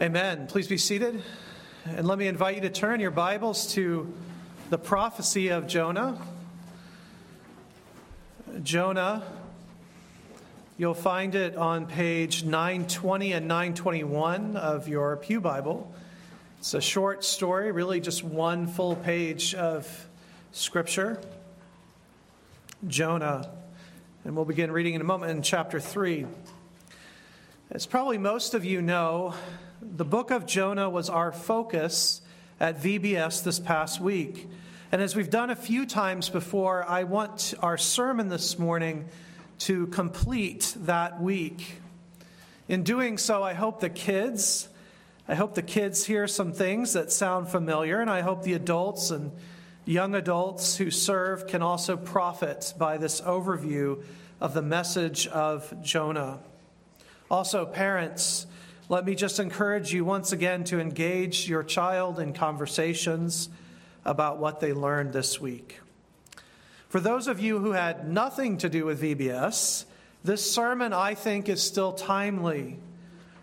Amen. Please be seated. And let me invite you to turn your Bibles to the prophecy of Jonah. Jonah, you'll find it on page 920 and 921 of your Pew Bible. It's a short story, really just one full page of Scripture. Jonah. And we'll begin reading in a moment in chapter 3. As probably most of you know, the book of Jonah was our focus at VBS this past week. And as we've done a few times before, I want our sermon this morning to complete that week. In doing so, I hope the kids, I hope the kids hear some things that sound familiar, and I hope the adults and young adults who serve can also profit by this overview of the message of Jonah. Also, parents, let me just encourage you once again to engage your child in conversations about what they learned this week. For those of you who had nothing to do with VBS, this sermon I think is still timely.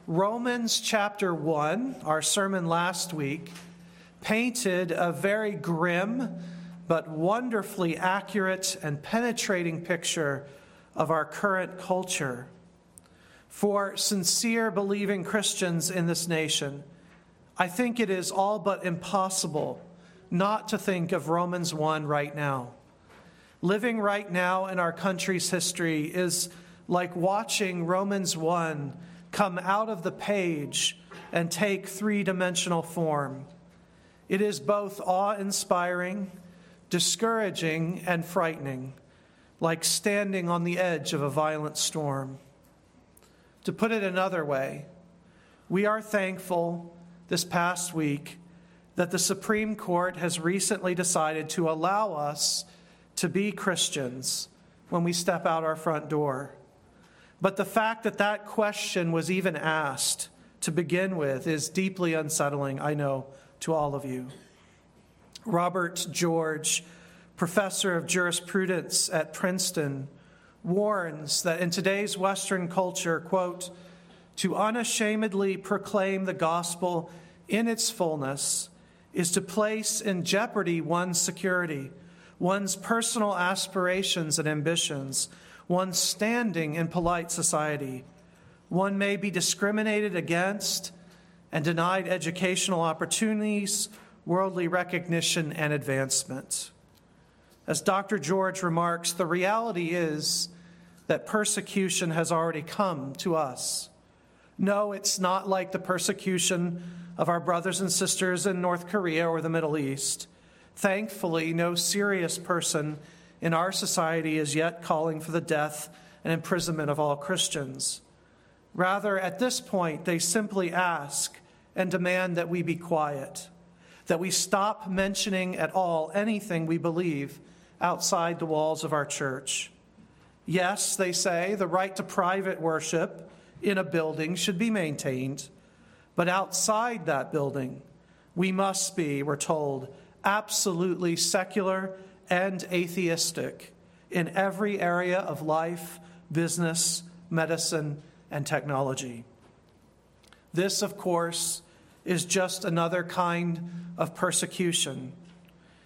Romans chapter 1, our sermon last week, painted a very grim but wonderfully accurate and penetrating picture of our current culture for sincere believing Christians in this nation, I think it is all but impossible not to think of Romans 1 right now. Living right now in our country's history is like watching Romans 1 come out of the page and take three dimensional form. It is both awe inspiring, discouraging, and frightening, like standing on the edge of a violent storm. To put it another way, we are thankful this past week that the Supreme Court has recently decided to allow us to be Christians when we step out our front door. But the fact that that question was even asked to begin with is deeply unsettling, I know, to all of you. Robert George, professor of jurisprudence at Princeton, warns that in today's Western culture, quote, to unashamedly proclaim the gospel in its fullness is to place in jeopardy one's security, one's personal aspirations and ambitions, one's standing in polite society. One may be discriminated against and denied educational opportunities, worldly recognition, and advancement. As Dr. George remarks, the reality is that persecution has already come to us. No, it's not like the persecution of our brothers and sisters in North Korea or the Middle East. Thankfully, no serious person in our society is yet calling for the death and imprisonment of all Christians. Rather, at this point, they simply ask and demand that we be quiet, that we stop mentioning at all anything we believe outside the walls of our church. Yes, they say, the right to private worship in a building should be maintained, but outside that building, we must be, we're told, absolutely secular and atheistic in every area of life, business, medicine, and technology. This, of course, is just another kind of persecution.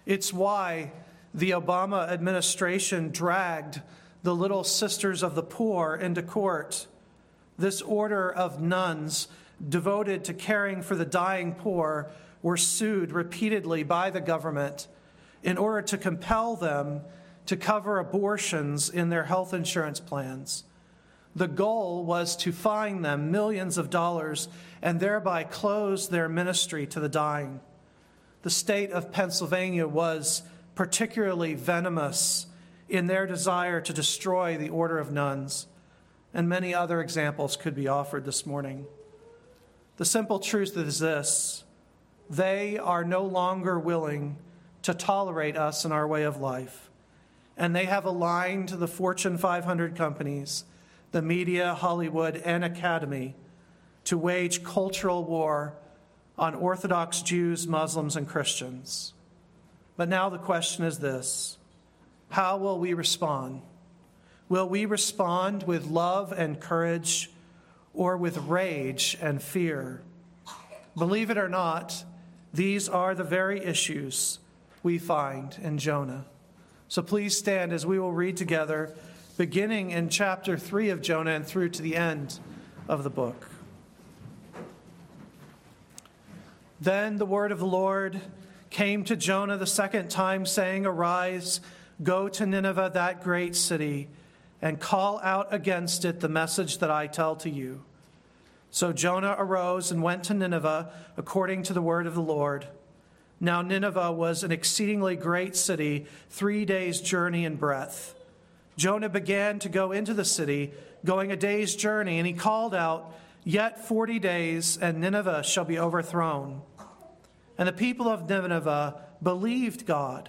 It's why the Obama administration dragged the Little Sisters of the Poor into court. This order of nuns devoted to caring for the dying poor were sued repeatedly by the government in order to compel them to cover abortions in their health insurance plans. The goal was to fine them millions of dollars and thereby close their ministry to the dying. The state of Pennsylvania was particularly venomous in their desire to destroy the order of nuns, and many other examples could be offered this morning. The simple truth is this they are no longer willing to tolerate us in our way of life, and they have aligned the Fortune 500 companies, the media, Hollywood, and Academy to wage cultural war on Orthodox Jews, Muslims, and Christians. But now the question is this how will we respond? Will we respond with love and courage or with rage and fear? Believe it or not, these are the very issues we find in Jonah. So please stand as we will read together, beginning in chapter 3 of Jonah and through to the end of the book. Then the word of the Lord came to Jonah the second time, saying, Arise, go to Nineveh, that great city, and call out against it the message that I tell to you. So Jonah arose and went to Nineveh according to the word of the Lord. Now, Nineveh was an exceedingly great city, three days' journey in breadth. Jonah began to go into the city, going a day's journey, and he called out, Yet forty days, and Nineveh shall be overthrown. And the people of Nineveh believed God.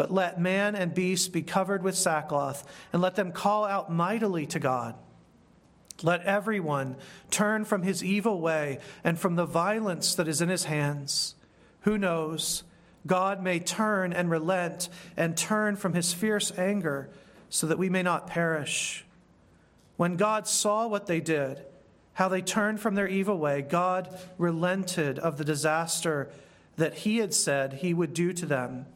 but let man and beast be covered with sackcloth, and let them call out mightily to God. Let everyone turn from his evil way and from the violence that is in his hands. Who knows? God may turn and relent and turn from his fierce anger so that we may not perish. When God saw what they did, how they turned from their evil way, God relented of the disaster that he had said he would do to them,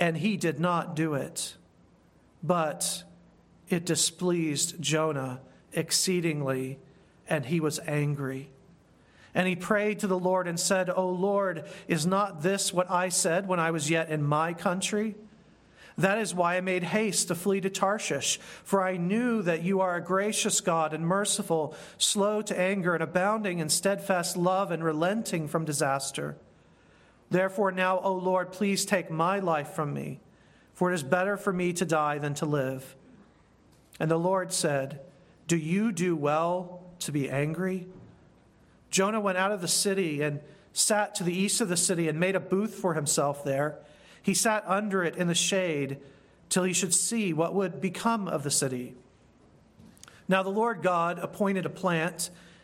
and he did not do it. But it displeased Jonah exceedingly, and he was angry. And he prayed to the Lord and said, O Lord, is not this what I said when I was yet in my country? That is why I made haste to flee to Tarshish, for I knew that you are a gracious God and merciful, slow to anger, and abounding in steadfast love and relenting from disaster. Therefore, now, O Lord, please take my life from me, for it is better for me to die than to live. And the Lord said, do you do well to be angry? Jonah went out of the city and sat to the east of the city and made a booth for himself there. He sat under it in the shade till he should see what would become of the city. Now the Lord God appointed a plant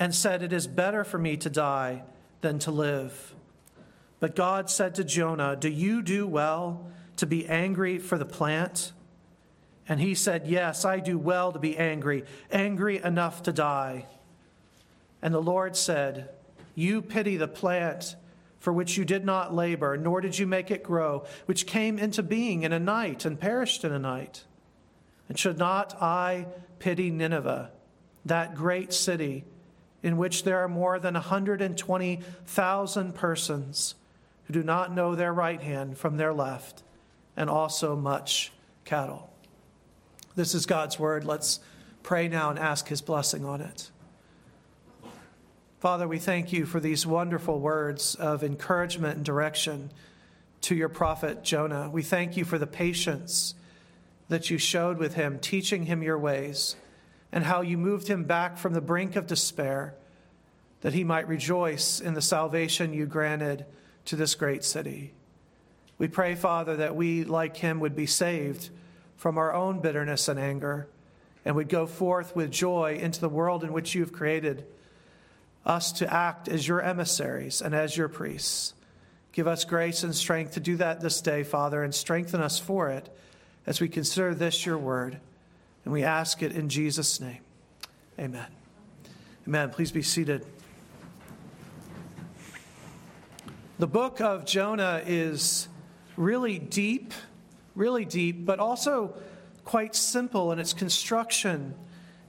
and said, It is better for me to die than to live. But God said to Jonah, Do you do well to be angry for the plant? And he said, Yes, I do well to be angry, angry enough to die. And the Lord said, You pity the plant for which you did not labor, nor did you make it grow, which came into being in a night and perished in a night. And should not I pity Nineveh, that great city in which there are more than 120,000 persons who do not know their right hand from their left, and also much cattle? This is God's word. Let's pray now and ask his blessing on it. Father, we thank you for these wonderful words of encouragement and direction to your prophet Jonah. We thank you for the patience that you showed with him, teaching him your ways, and how you moved him back from the brink of despair that he might rejoice in the salvation you granted to this great city. We pray, Father, that we, like him, would be saved from our own bitterness and anger and would go forth with joy into the world in which you've created us to act as your emissaries and as your priests. Give us grace and strength to do that this day, Father, and strengthen us for it as we consider this your word. And we ask it in Jesus' name. Amen. Amen. Please be seated. The book of Jonah is really deep really deep, but also quite simple in its construction.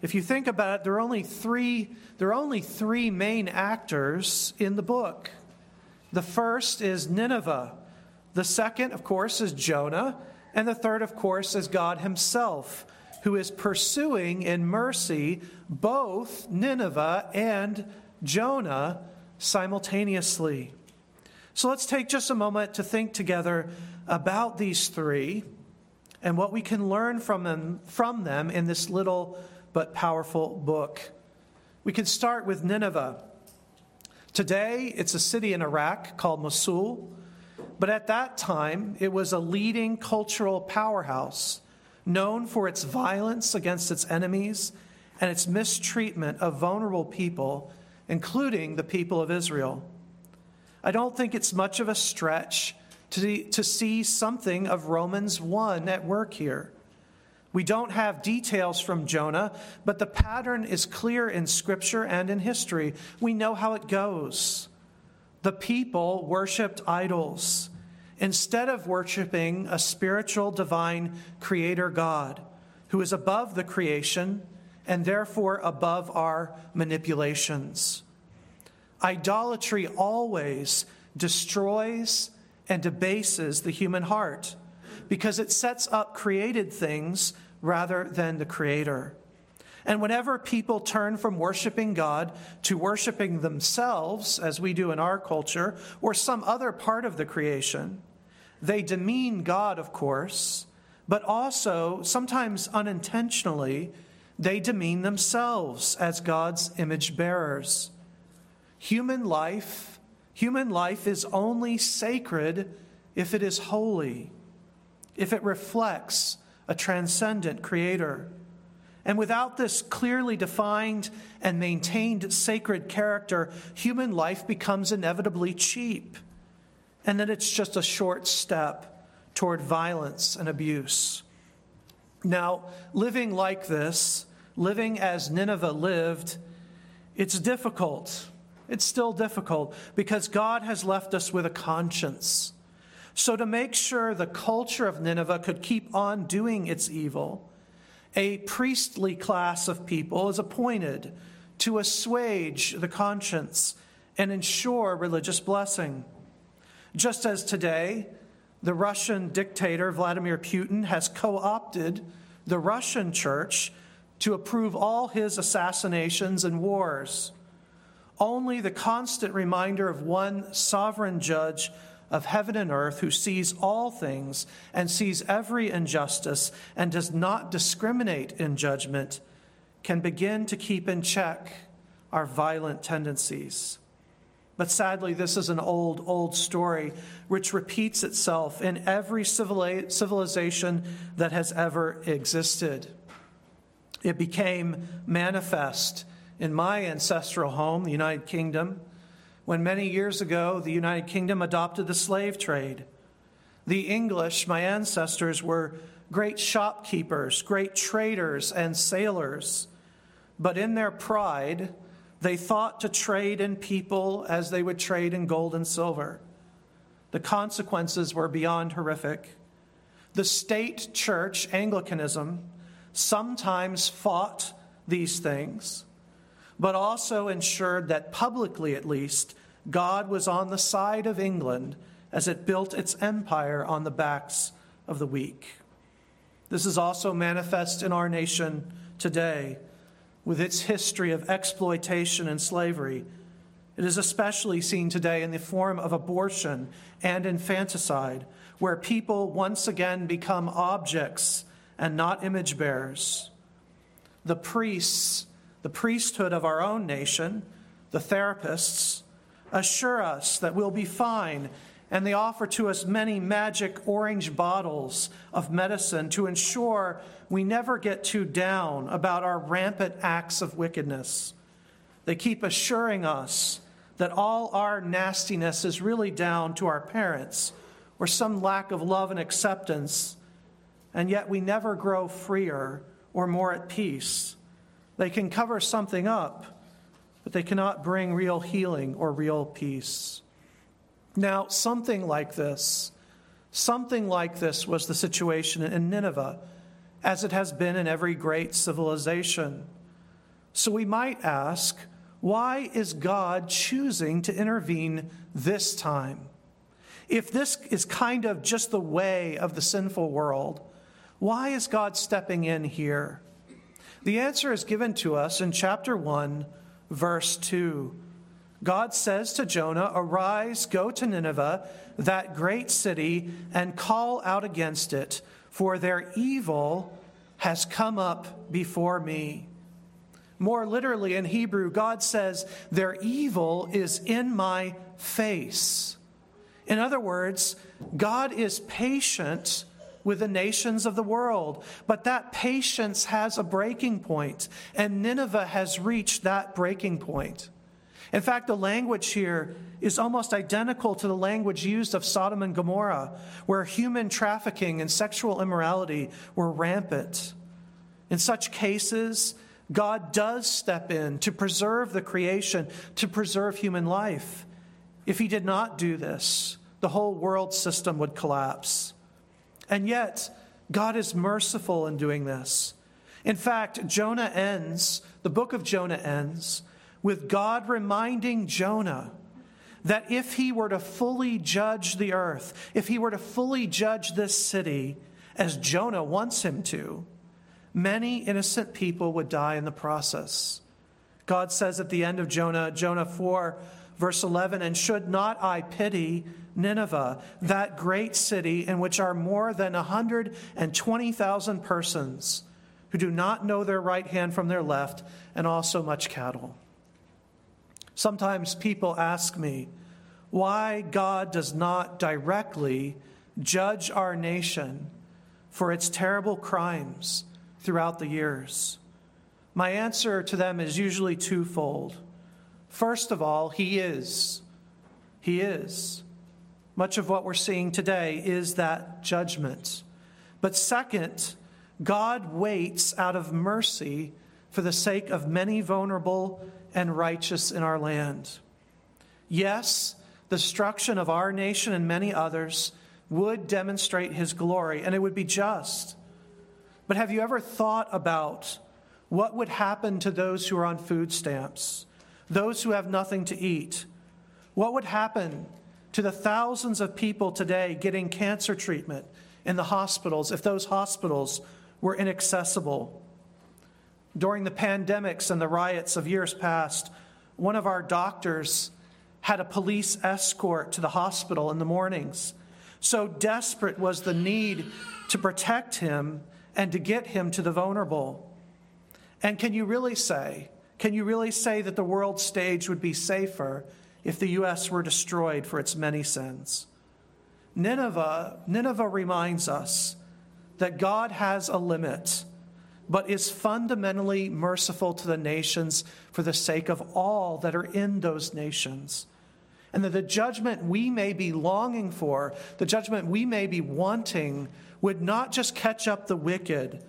If you think about it, there are only three, there are only three main actors in the book. The first is Nineveh. The second, of course, is Jonah. And the third, of course, is God Himself, who is pursuing in mercy both Nineveh and Jonah simultaneously. So let's take just a moment to think together about these three and what we can learn from them, from them in this little but powerful book. We can start with Nineveh. Today, it's a city in Iraq called Mosul, but at that time, it was a leading cultural powerhouse known for its violence against its enemies and its mistreatment of vulnerable people, including the people of Israel. I don't think it's much of a stretch to, to see something of Romans 1 at work here. We don't have details from Jonah, but the pattern is clear in Scripture and in history. We know how it goes. The people worshiped idols instead of worshiping a spiritual, divine creator God who is above the creation and therefore above our manipulations. Idolatry always destroys and debases the human heart because it sets up created things rather than the Creator. And whenever people turn from worshiping God to worshiping themselves, as we do in our culture, or some other part of the creation, they demean God, of course, but also, sometimes unintentionally, they demean themselves as God's image bearers. Human life, human life is only sacred if it is holy, if it reflects a transcendent creator. And without this clearly defined and maintained sacred character, human life becomes inevitably cheap. And then it's just a short step toward violence and abuse. Now, living like this, living as Nineveh lived, it's difficult. It's still difficult because God has left us with a conscience. So, to make sure the culture of Nineveh could keep on doing its evil, a priestly class of people is appointed to assuage the conscience and ensure religious blessing. Just as today, the Russian dictator Vladimir Putin has co opted the Russian church to approve all his assassinations and wars. Only the constant reminder of one sovereign judge of heaven and earth who sees all things and sees every injustice and does not discriminate in judgment can begin to keep in check our violent tendencies. But sadly, this is an old, old story which repeats itself in every civilization that has ever existed. It became manifest in my ancestral home, the United Kingdom when many years ago the United Kingdom adopted the slave trade. The English, my ancestors, were great shopkeepers, great traders, and sailors. But in their pride, they thought to trade in people as they would trade in gold and silver. The consequences were beyond horrific. The state church, Anglicanism, sometimes fought these things but also ensured that publicly at least, God was on the side of England as it built its empire on the backs of the weak. This is also manifest in our nation today with its history of exploitation and slavery. It is especially seen today in the form of abortion and infanticide, where people once again become objects and not image bearers. The priests the priesthood of our own nation, the therapists, assure us that we'll be fine, and they offer to us many magic orange bottles of medicine to ensure we never get too down about our rampant acts of wickedness. They keep assuring us that all our nastiness is really down to our parents or some lack of love and acceptance, and yet we never grow freer or more at peace. They can cover something up, but they cannot bring real healing or real peace. Now, something like this, something like this was the situation in Nineveh, as it has been in every great civilization. So we might ask, why is God choosing to intervene this time? If this is kind of just the way of the sinful world, why is God stepping in here? The answer is given to us in chapter 1, verse 2. God says to Jonah, Arise, go to Nineveh, that great city, and call out against it, for their evil has come up before me. More literally in Hebrew, God says, Their evil is in my face. In other words, God is patient with the nations of the world. But that patience has a breaking point, and Nineveh has reached that breaking point. In fact, the language here is almost identical to the language used of Sodom and Gomorrah, where human trafficking and sexual immorality were rampant. In such cases, God does step in to preserve the creation, to preserve human life. If he did not do this, the whole world system would collapse. And yet, God is merciful in doing this. In fact, Jonah ends, the book of Jonah ends, with God reminding Jonah that if he were to fully judge the earth, if he were to fully judge this city as Jonah wants him to, many innocent people would die in the process. God says at the end of Jonah, Jonah 4, verse 11, and should not I pity Nineveh, that great city in which are more than 120,000 persons who do not know their right hand from their left, and also much cattle. Sometimes people ask me why God does not directly judge our nation for its terrible crimes throughout the years. My answer to them is usually twofold. First of all, He is. He is. Much of what we're seeing today is that judgment. But second, God waits out of mercy for the sake of many vulnerable and righteous in our land. Yes, the destruction of our nation and many others would demonstrate his glory, and it would be just. But have you ever thought about what would happen to those who are on food stamps, those who have nothing to eat? What would happen to the thousands of people today getting cancer treatment in the hospitals if those hospitals were inaccessible. During the pandemics and the riots of years past, one of our doctors had a police escort to the hospital in the mornings. So desperate was the need to protect him and to get him to the vulnerable. And can you really say, can you really say that the world stage would be safer if the U.S. were destroyed for its many sins. Nineveh, Nineveh reminds us that God has a limit, but is fundamentally merciful to the nations for the sake of all that are in those nations. And that the judgment we may be longing for, the judgment we may be wanting, would not just catch up the wicked,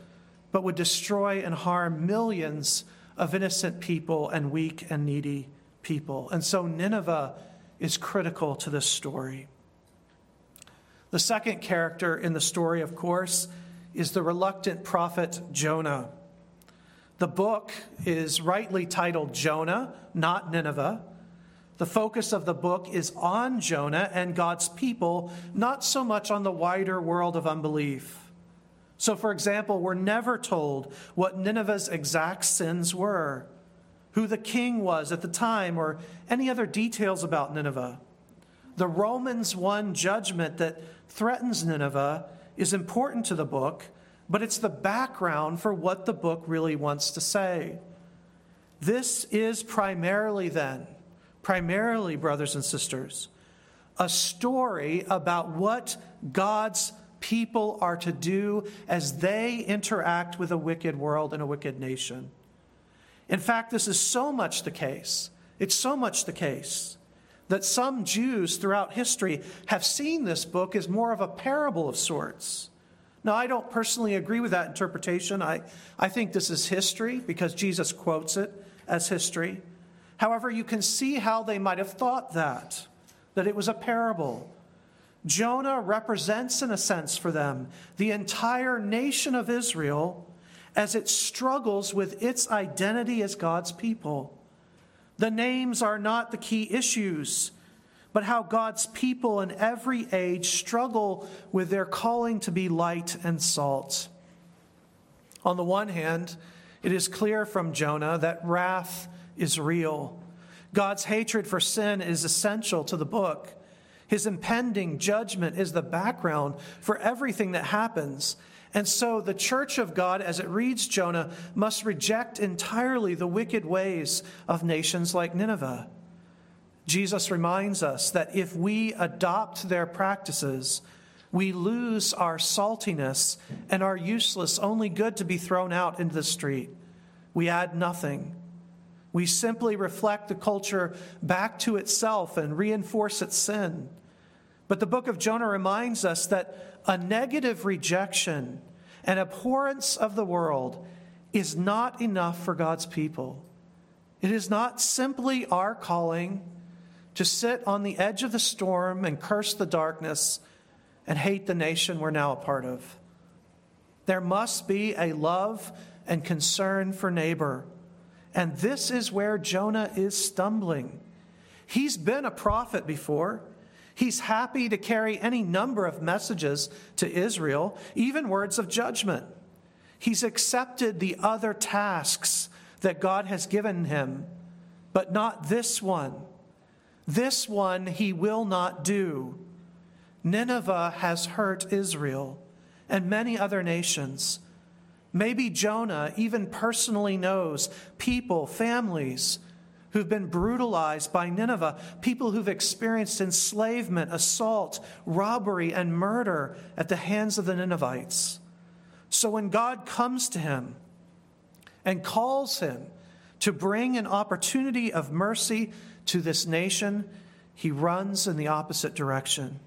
but would destroy and harm millions of innocent people and weak and needy people. And so Nineveh is critical to this story. The second character in the story, of course, is the reluctant prophet Jonah. The book is rightly titled Jonah, not Nineveh. The focus of the book is on Jonah and God's people, not so much on the wider world of unbelief. So, for example, we're never told what Nineveh's exact sins were who the king was at the time, or any other details about Nineveh. The Romans 1 judgment that threatens Nineveh is important to the book, but it's the background for what the book really wants to say. This is primarily, then, primarily, brothers and sisters, a story about what God's people are to do as they interact with a wicked world and a wicked nation. In fact, this is so much the case. It's so much the case that some Jews throughout history have seen this book as more of a parable of sorts. Now, I don't personally agree with that interpretation. I, I think this is history because Jesus quotes it as history. However, you can see how they might have thought that, that it was a parable. Jonah represents, in a sense, for them, the entire nation of Israel as it struggles with its identity as God's people. The names are not the key issues, but how God's people in every age struggle with their calling to be light and salt. On the one hand, it is clear from Jonah that wrath is real. God's hatred for sin is essential to the book. His impending judgment is the background for everything that happens. And so the church of God, as it reads Jonah, must reject entirely the wicked ways of nations like Nineveh. Jesus reminds us that if we adopt their practices, we lose our saltiness and are useless, only good to be thrown out into the street. We add nothing. We simply reflect the culture back to itself and reinforce its sin. But the book of Jonah reminds us that a negative rejection and abhorrence of the world is not enough for God's people. It is not simply our calling to sit on the edge of the storm and curse the darkness and hate the nation we're now a part of. There must be a love and concern for neighbor. And this is where Jonah is stumbling. He's been a prophet before. He's happy to carry any number of messages to Israel, even words of judgment. He's accepted the other tasks that God has given him, but not this one. This one he will not do. Nineveh has hurt Israel and many other nations. Maybe Jonah even personally knows people, families who've been brutalized by Nineveh, people who've experienced enslavement, assault, robbery, and murder at the hands of the Ninevites. So when God comes to him and calls him to bring an opportunity of mercy to this nation, he runs in the opposite direction.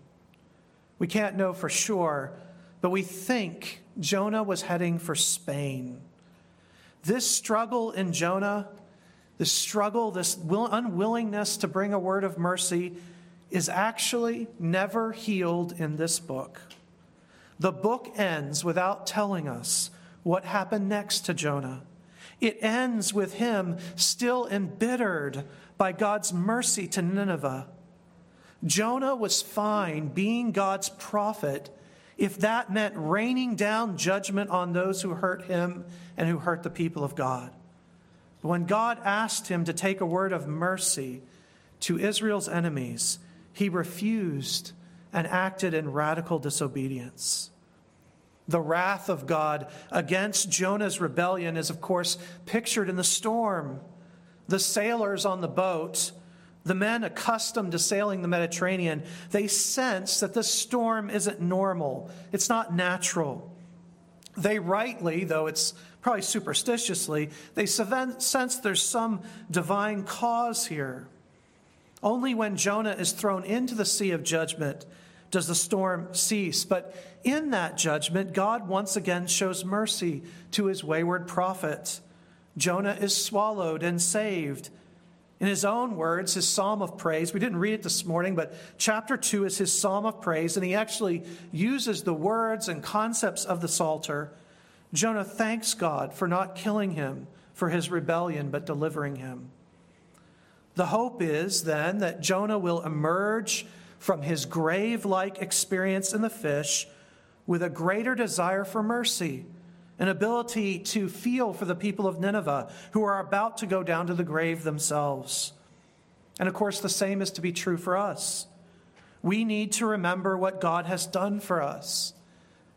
We can't know for sure, but we think Jonah was heading for Spain. This struggle in Jonah, this struggle, this unwillingness to bring a word of mercy, is actually never healed in this book. The book ends without telling us what happened next to Jonah. It ends with him still embittered by God's mercy to Nineveh. Jonah was fine being God's prophet if that meant raining down judgment on those who hurt him and who hurt the people of God. When God asked him to take a word of mercy to Israel's enemies, he refused and acted in radical disobedience. The wrath of God against Jonah's rebellion is, of course, pictured in the storm. The sailors on the boat the men accustomed to sailing the Mediterranean, they sense that this storm isn't normal, it's not natural. They rightly, though it's probably superstitiously, they sense there's some divine cause here. Only when Jonah is thrown into the sea of judgment does the storm cease. But in that judgment, God once again shows mercy to his wayward prophet. Jonah is swallowed and saved in his own words, his psalm of praise, we didn't read it this morning, but chapter 2 is his psalm of praise, and he actually uses the words and concepts of the Psalter. Jonah thanks God for not killing him for his rebellion, but delivering him. The hope is then that Jonah will emerge from his grave like experience in the fish with a greater desire for mercy an ability to feel for the people of Nineveh who are about to go down to the grave themselves. And of course, the same is to be true for us. We need to remember what God has done for us,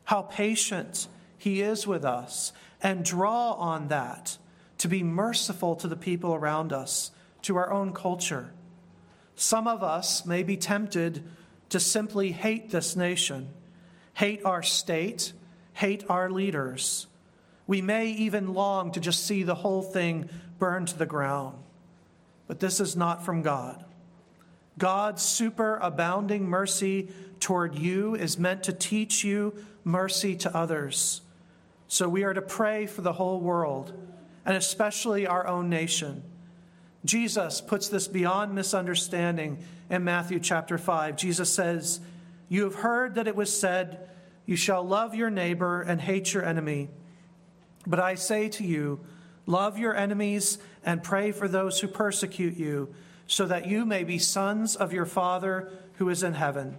how patient He is with us, and draw on that to be merciful to the people around us, to our own culture. Some of us may be tempted to simply hate this nation, hate our state, hate our leaders. We may even long to just see the whole thing burn to the ground. But this is not from God. God's superabounding mercy toward you is meant to teach you mercy to others. So we are to pray for the whole world, and especially our own nation. Jesus puts this beyond misunderstanding in Matthew chapter 5. Jesus says, You have heard that it was said, You shall love your neighbor and hate your enemy. But I say to you, love your enemies and pray for those who persecute you. so that you may be sons of your Father who is in heaven.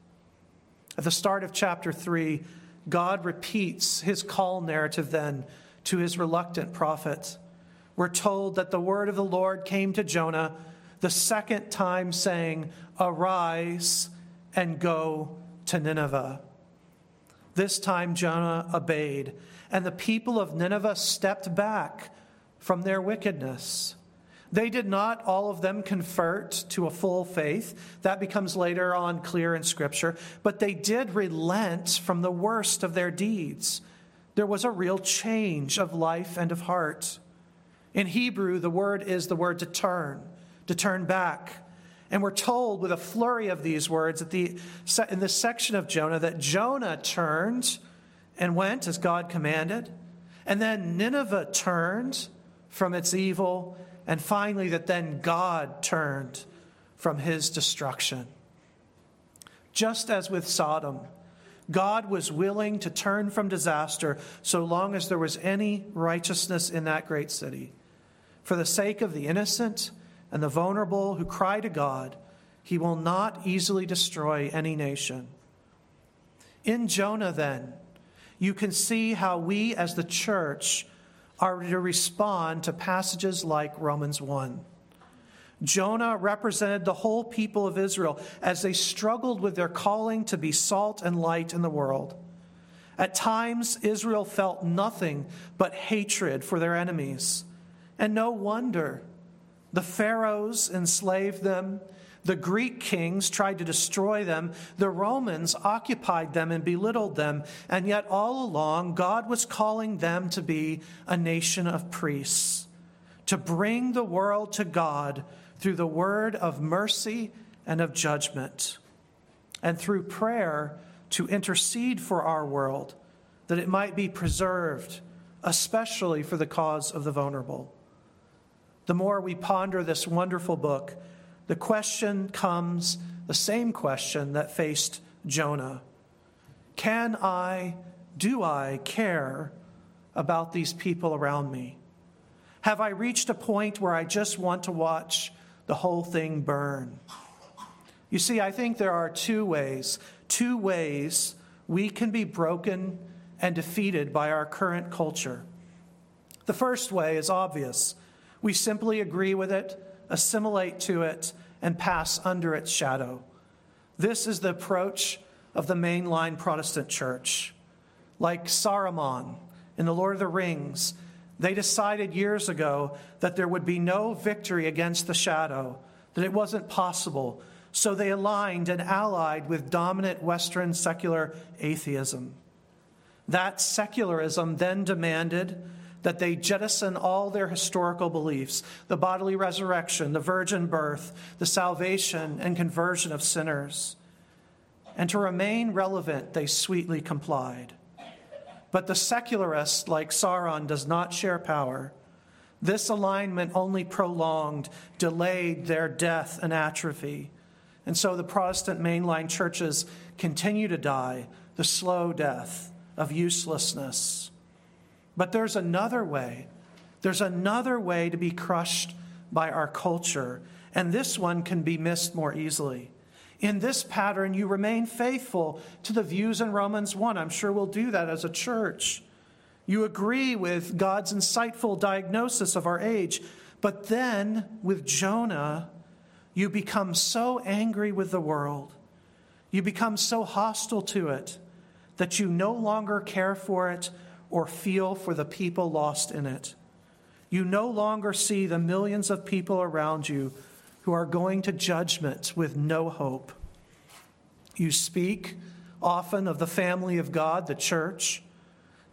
At the start of chapter 3, God repeats his call narrative then to his reluctant prophet. We're told that the word of the Lord came to Jonah the second time, saying, Arise and go to Nineveh. This time Jonah obeyed, and the people of Nineveh stepped back from their wickedness. They did not, all of them, convert to a full faith. That becomes later on clear in Scripture. But they did relent from the worst of their deeds. There was a real change of life and of heart. In Hebrew, the word is the word to turn, to turn back. And we're told with a flurry of these words at the, in this section of Jonah that Jonah turned and went as God commanded. And then Nineveh turned from its evil and finally, that then God turned from his destruction. Just as with Sodom, God was willing to turn from disaster so long as there was any righteousness in that great city. For the sake of the innocent and the vulnerable who cry to God, he will not easily destroy any nation. In Jonah, then, you can see how we as the church are to respond to passages like Romans 1. Jonah represented the whole people of Israel as they struggled with their calling to be salt and light in the world. At times, Israel felt nothing but hatred for their enemies. And no wonder. The Pharaohs enslaved them, the Greek kings tried to destroy them. The Romans occupied them and belittled them. And yet, all along, God was calling them to be a nation of priests, to bring the world to God through the word of mercy and of judgment, and through prayer to intercede for our world that it might be preserved, especially for the cause of the vulnerable. The more we ponder this wonderful book, the question comes, the same question that faced Jonah Can I, do I care about these people around me? Have I reached a point where I just want to watch the whole thing burn? You see, I think there are two ways, two ways we can be broken and defeated by our current culture. The first way is obvious. We simply agree with it, assimilate to it, and pass under its shadow. This is the approach of the mainline Protestant church. Like Saruman in The Lord of the Rings, they decided years ago that there would be no victory against the shadow, that it wasn't possible. So they aligned and allied with dominant Western secular atheism. That secularism then demanded that they jettison all their historical beliefs the bodily resurrection, the virgin birth, the salvation and conversion of sinners. And to remain relevant, they sweetly complied. But the secularist, like Sauron, does not share power. This alignment only prolonged, delayed their death and atrophy. And so the Protestant mainline churches continue to die the slow death of uselessness but there's another way. There's another way to be crushed by our culture, and this one can be missed more easily. In this pattern, you remain faithful to the views in Romans 1. I'm sure we'll do that as a church. You agree with God's insightful diagnosis of our age, but then with Jonah, you become so angry with the world, you become so hostile to it, that you no longer care for it or feel for the people lost in it. You no longer see the millions of people around you who are going to judgment with no hope. You speak often of the family of God, the church,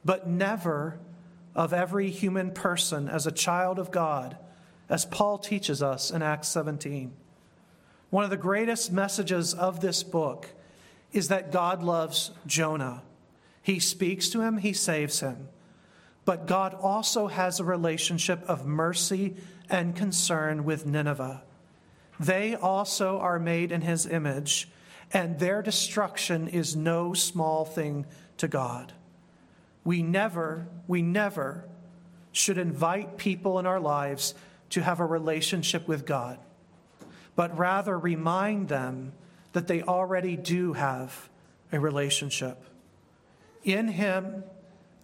but never of every human person as a child of God, as Paul teaches us in Acts 17. One of the greatest messages of this book is that God loves Jonah. He speaks to him, he saves him. But God also has a relationship of mercy and concern with Nineveh. They also are made in his image, and their destruction is no small thing to God. We never, we never should invite people in our lives to have a relationship with God, but rather remind them that they already do have a relationship. In Him,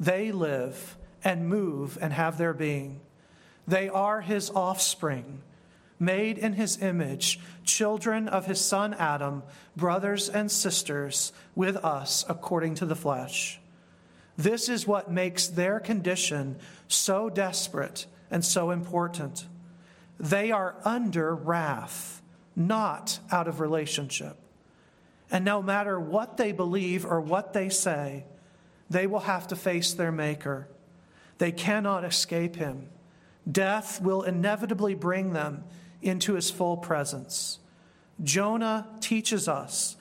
they live and move and have their being. They are His offspring, made in His image, children of His Son Adam, brothers and sisters with us according to the flesh. This is what makes their condition so desperate and so important. They are under wrath, not out of relationship. And no matter what they believe or what they say, they will have to face their Maker. They cannot escape him. Death will inevitably bring them into his full presence. Jonah teaches us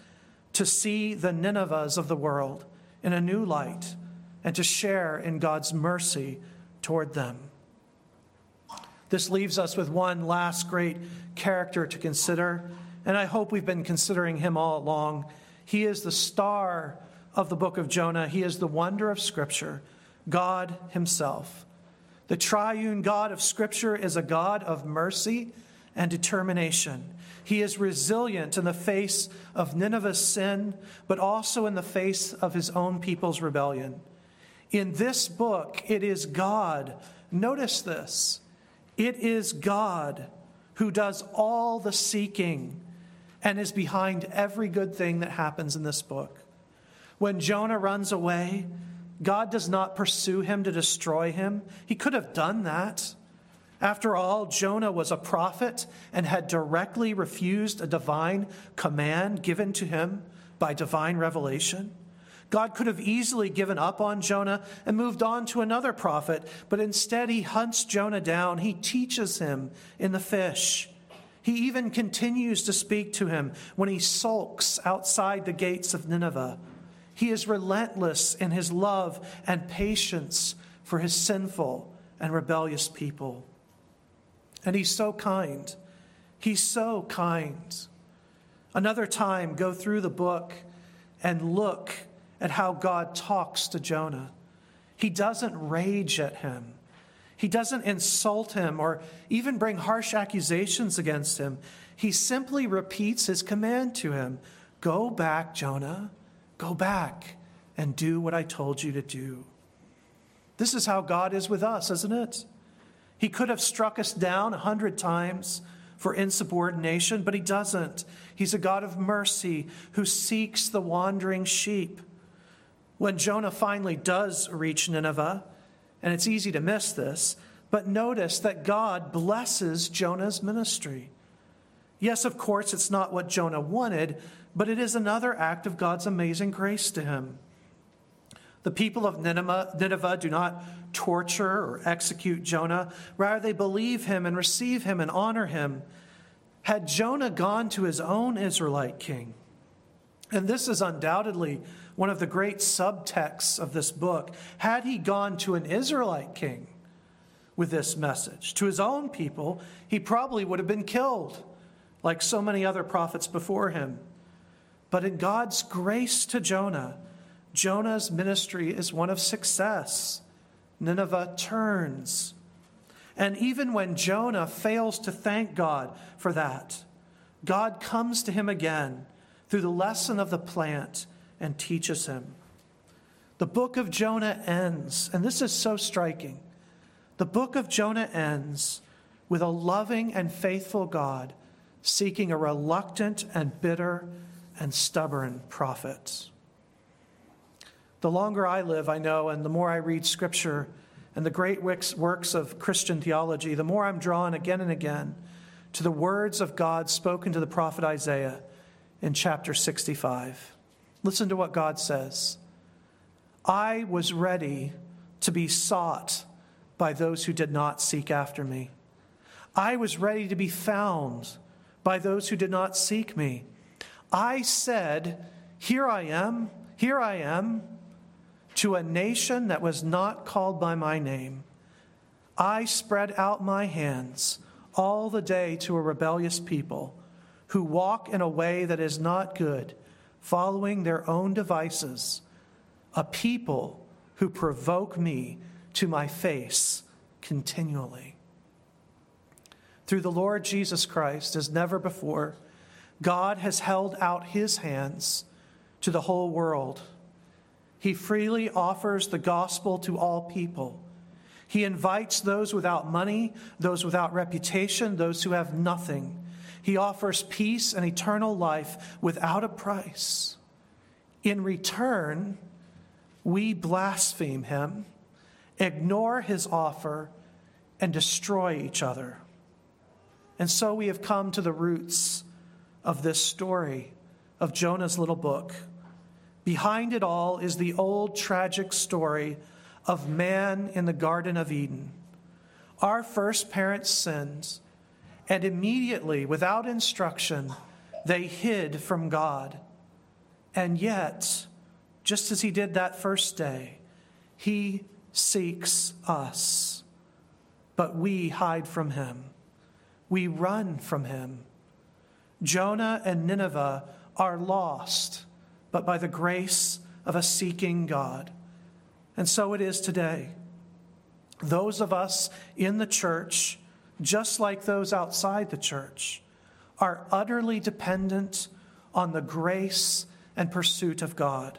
to see the Ninevehs of the world in a new light and to share in God's mercy toward them. This leaves us with one last great character to consider, and I hope we've been considering him all along. He is the star of the book of Jonah, he is the wonder of Scripture, God Himself. The triune God of Scripture is a God of mercy and determination. He is resilient in the face of Nineveh's sin, but also in the face of his own people's rebellion. In this book, it is God, notice this, it is God who does all the seeking and is behind every good thing that happens in this book. When Jonah runs away, God does not pursue him to destroy him. He could have done that. After all, Jonah was a prophet and had directly refused a divine command given to him by divine revelation. God could have easily given up on Jonah and moved on to another prophet, but instead he hunts Jonah down. He teaches him in the fish. He even continues to speak to him when he sulks outside the gates of Nineveh. He is relentless in his love and patience for his sinful and rebellious people. And he's so kind. He's so kind. Another time, go through the book and look at how God talks to Jonah. He doesn't rage at him, he doesn't insult him or even bring harsh accusations against him. He simply repeats his command to him Go back, Jonah. Go back and do what I told you to do. This is how God is with us, isn't it? He could have struck us down a hundred times for insubordination, but He doesn't. He's a God of mercy who seeks the wandering sheep. When Jonah finally does reach Nineveh, and it's easy to miss this, but notice that God blesses Jonah's ministry. Yes, of course, it's not what Jonah wanted, but it is another act of God's amazing grace to him. The people of Nineveh, do not torture or execute Jonah. Rather, they believe him and receive him and honor him. Had Jonah gone to his own Israelite king, and this is undoubtedly one of the great subtexts of this book. Had he gone to an Israelite king with this message, to his own people, he probably would have been killed, like so many other prophets before him. But in God's grace to Jonah, Jonah's ministry is one of success. Nineveh turns. And even when Jonah fails to thank God for that, God comes to him again through the lesson of the plant and teaches him. The book of Jonah ends, and this is so striking. The book of Jonah ends with a loving and faithful God seeking a reluctant and bitter and stubborn prophet. The longer I live, I know, and the more I read Scripture and the great works of Christian theology, the more I'm drawn again and again to the words of God spoken to the prophet Isaiah in chapter 65. Listen to what God says I was ready to be sought by those who did not seek after me. I was ready to be found by those who did not seek me. I said, Here I am, here I am, to a nation that was not called by my name. I spread out my hands all the day to a rebellious people who walk in a way that is not good, following their own devices, a people who provoke me to my face continually. Through the Lord Jesus Christ, as never before, God has held out his hands to the whole world. He freely offers the gospel to all people. He invites those without money, those without reputation, those who have nothing. He offers peace and eternal life without a price. In return, we blaspheme him, ignore his offer, and destroy each other. And so we have come to the roots of this story of Jonah's little book. Behind it all is the old tragic story of man in the Garden of Eden. Our first parents sinned, and immediately, without instruction, they hid from God. And yet, just as he did that first day, he seeks us, but we hide from him. We run from him. Jonah and Nineveh are lost, but by the grace of a seeking God. And so it is today. Those of us in the church, just like those outside the church, are utterly dependent on the grace and pursuit of God.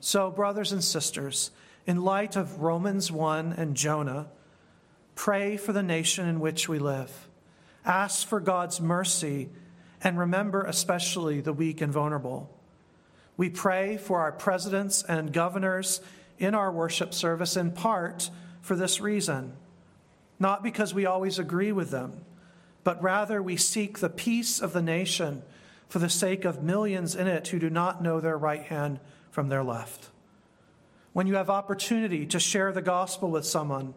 So, brothers and sisters, in light of Romans 1 and Jonah, Pray for the nation in which we live. Ask for God's mercy and remember especially the weak and vulnerable. We pray for our presidents and governors in our worship service in part for this reason. Not because we always agree with them, but rather we seek the peace of the nation for the sake of millions in it who do not know their right hand from their left. When you have opportunity to share the gospel with someone,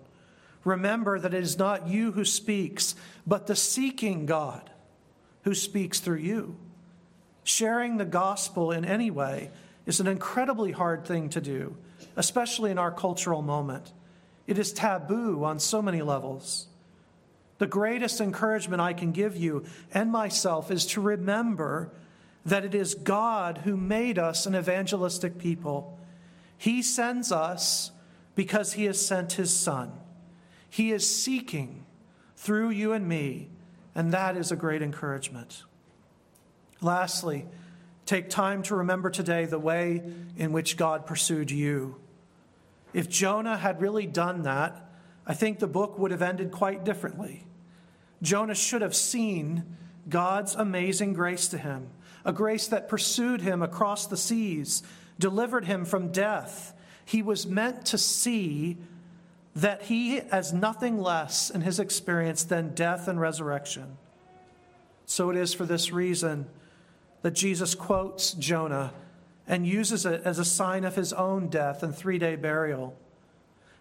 remember that it is not you who speaks, but the seeking God who speaks through you. Sharing the gospel in any way is an incredibly hard thing to do, especially in our cultural moment. It is taboo on so many levels. The greatest encouragement I can give you and myself is to remember that it is God who made us an evangelistic people. He sends us because He has sent His Son. He is seeking through you and me, and that is a great encouragement. Lastly, take time to remember today the way in which God pursued you. If Jonah had really done that, I think the book would have ended quite differently. Jonah should have seen God's amazing grace to him, a grace that pursued him across the seas, delivered him from death. He was meant to see that he has nothing less in his experience than death and resurrection. So it is for this reason that Jesus quotes Jonah and uses it as a sign of his own death and three day burial.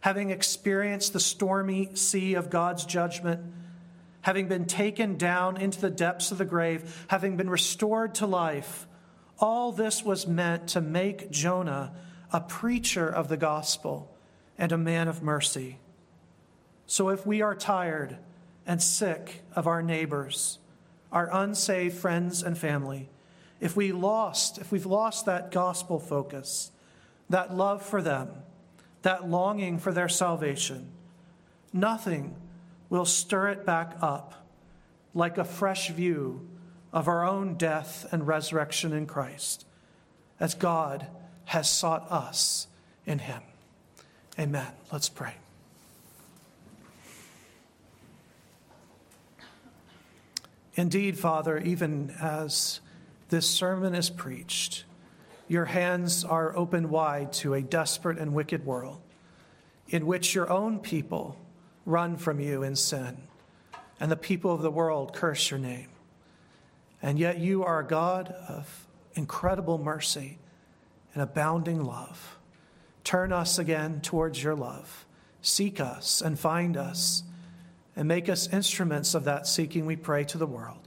Having experienced the stormy sea of God's judgment, having been taken down into the depths of the grave, having been restored to life, all this was meant to make Jonah a preacher of the gospel and a man of mercy. So if we are tired and sick of our neighbors, our unsaved friends and family, if we lost, if we've lost that gospel focus, that love for them, that longing for their salvation, nothing will stir it back up like a fresh view of our own death and resurrection in Christ, as God has sought us in Him. Amen. Let's pray. Indeed, Father, even as this sermon is preached, your hands are open wide to a desperate and wicked world in which your own people run from you in sin, and the people of the world curse your name. And yet you are a God of incredible mercy and abounding love. Turn us again towards your love. Seek us and find us, and make us instruments of that seeking, we pray, to the world.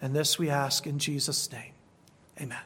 And this we ask in Jesus' name. Amen.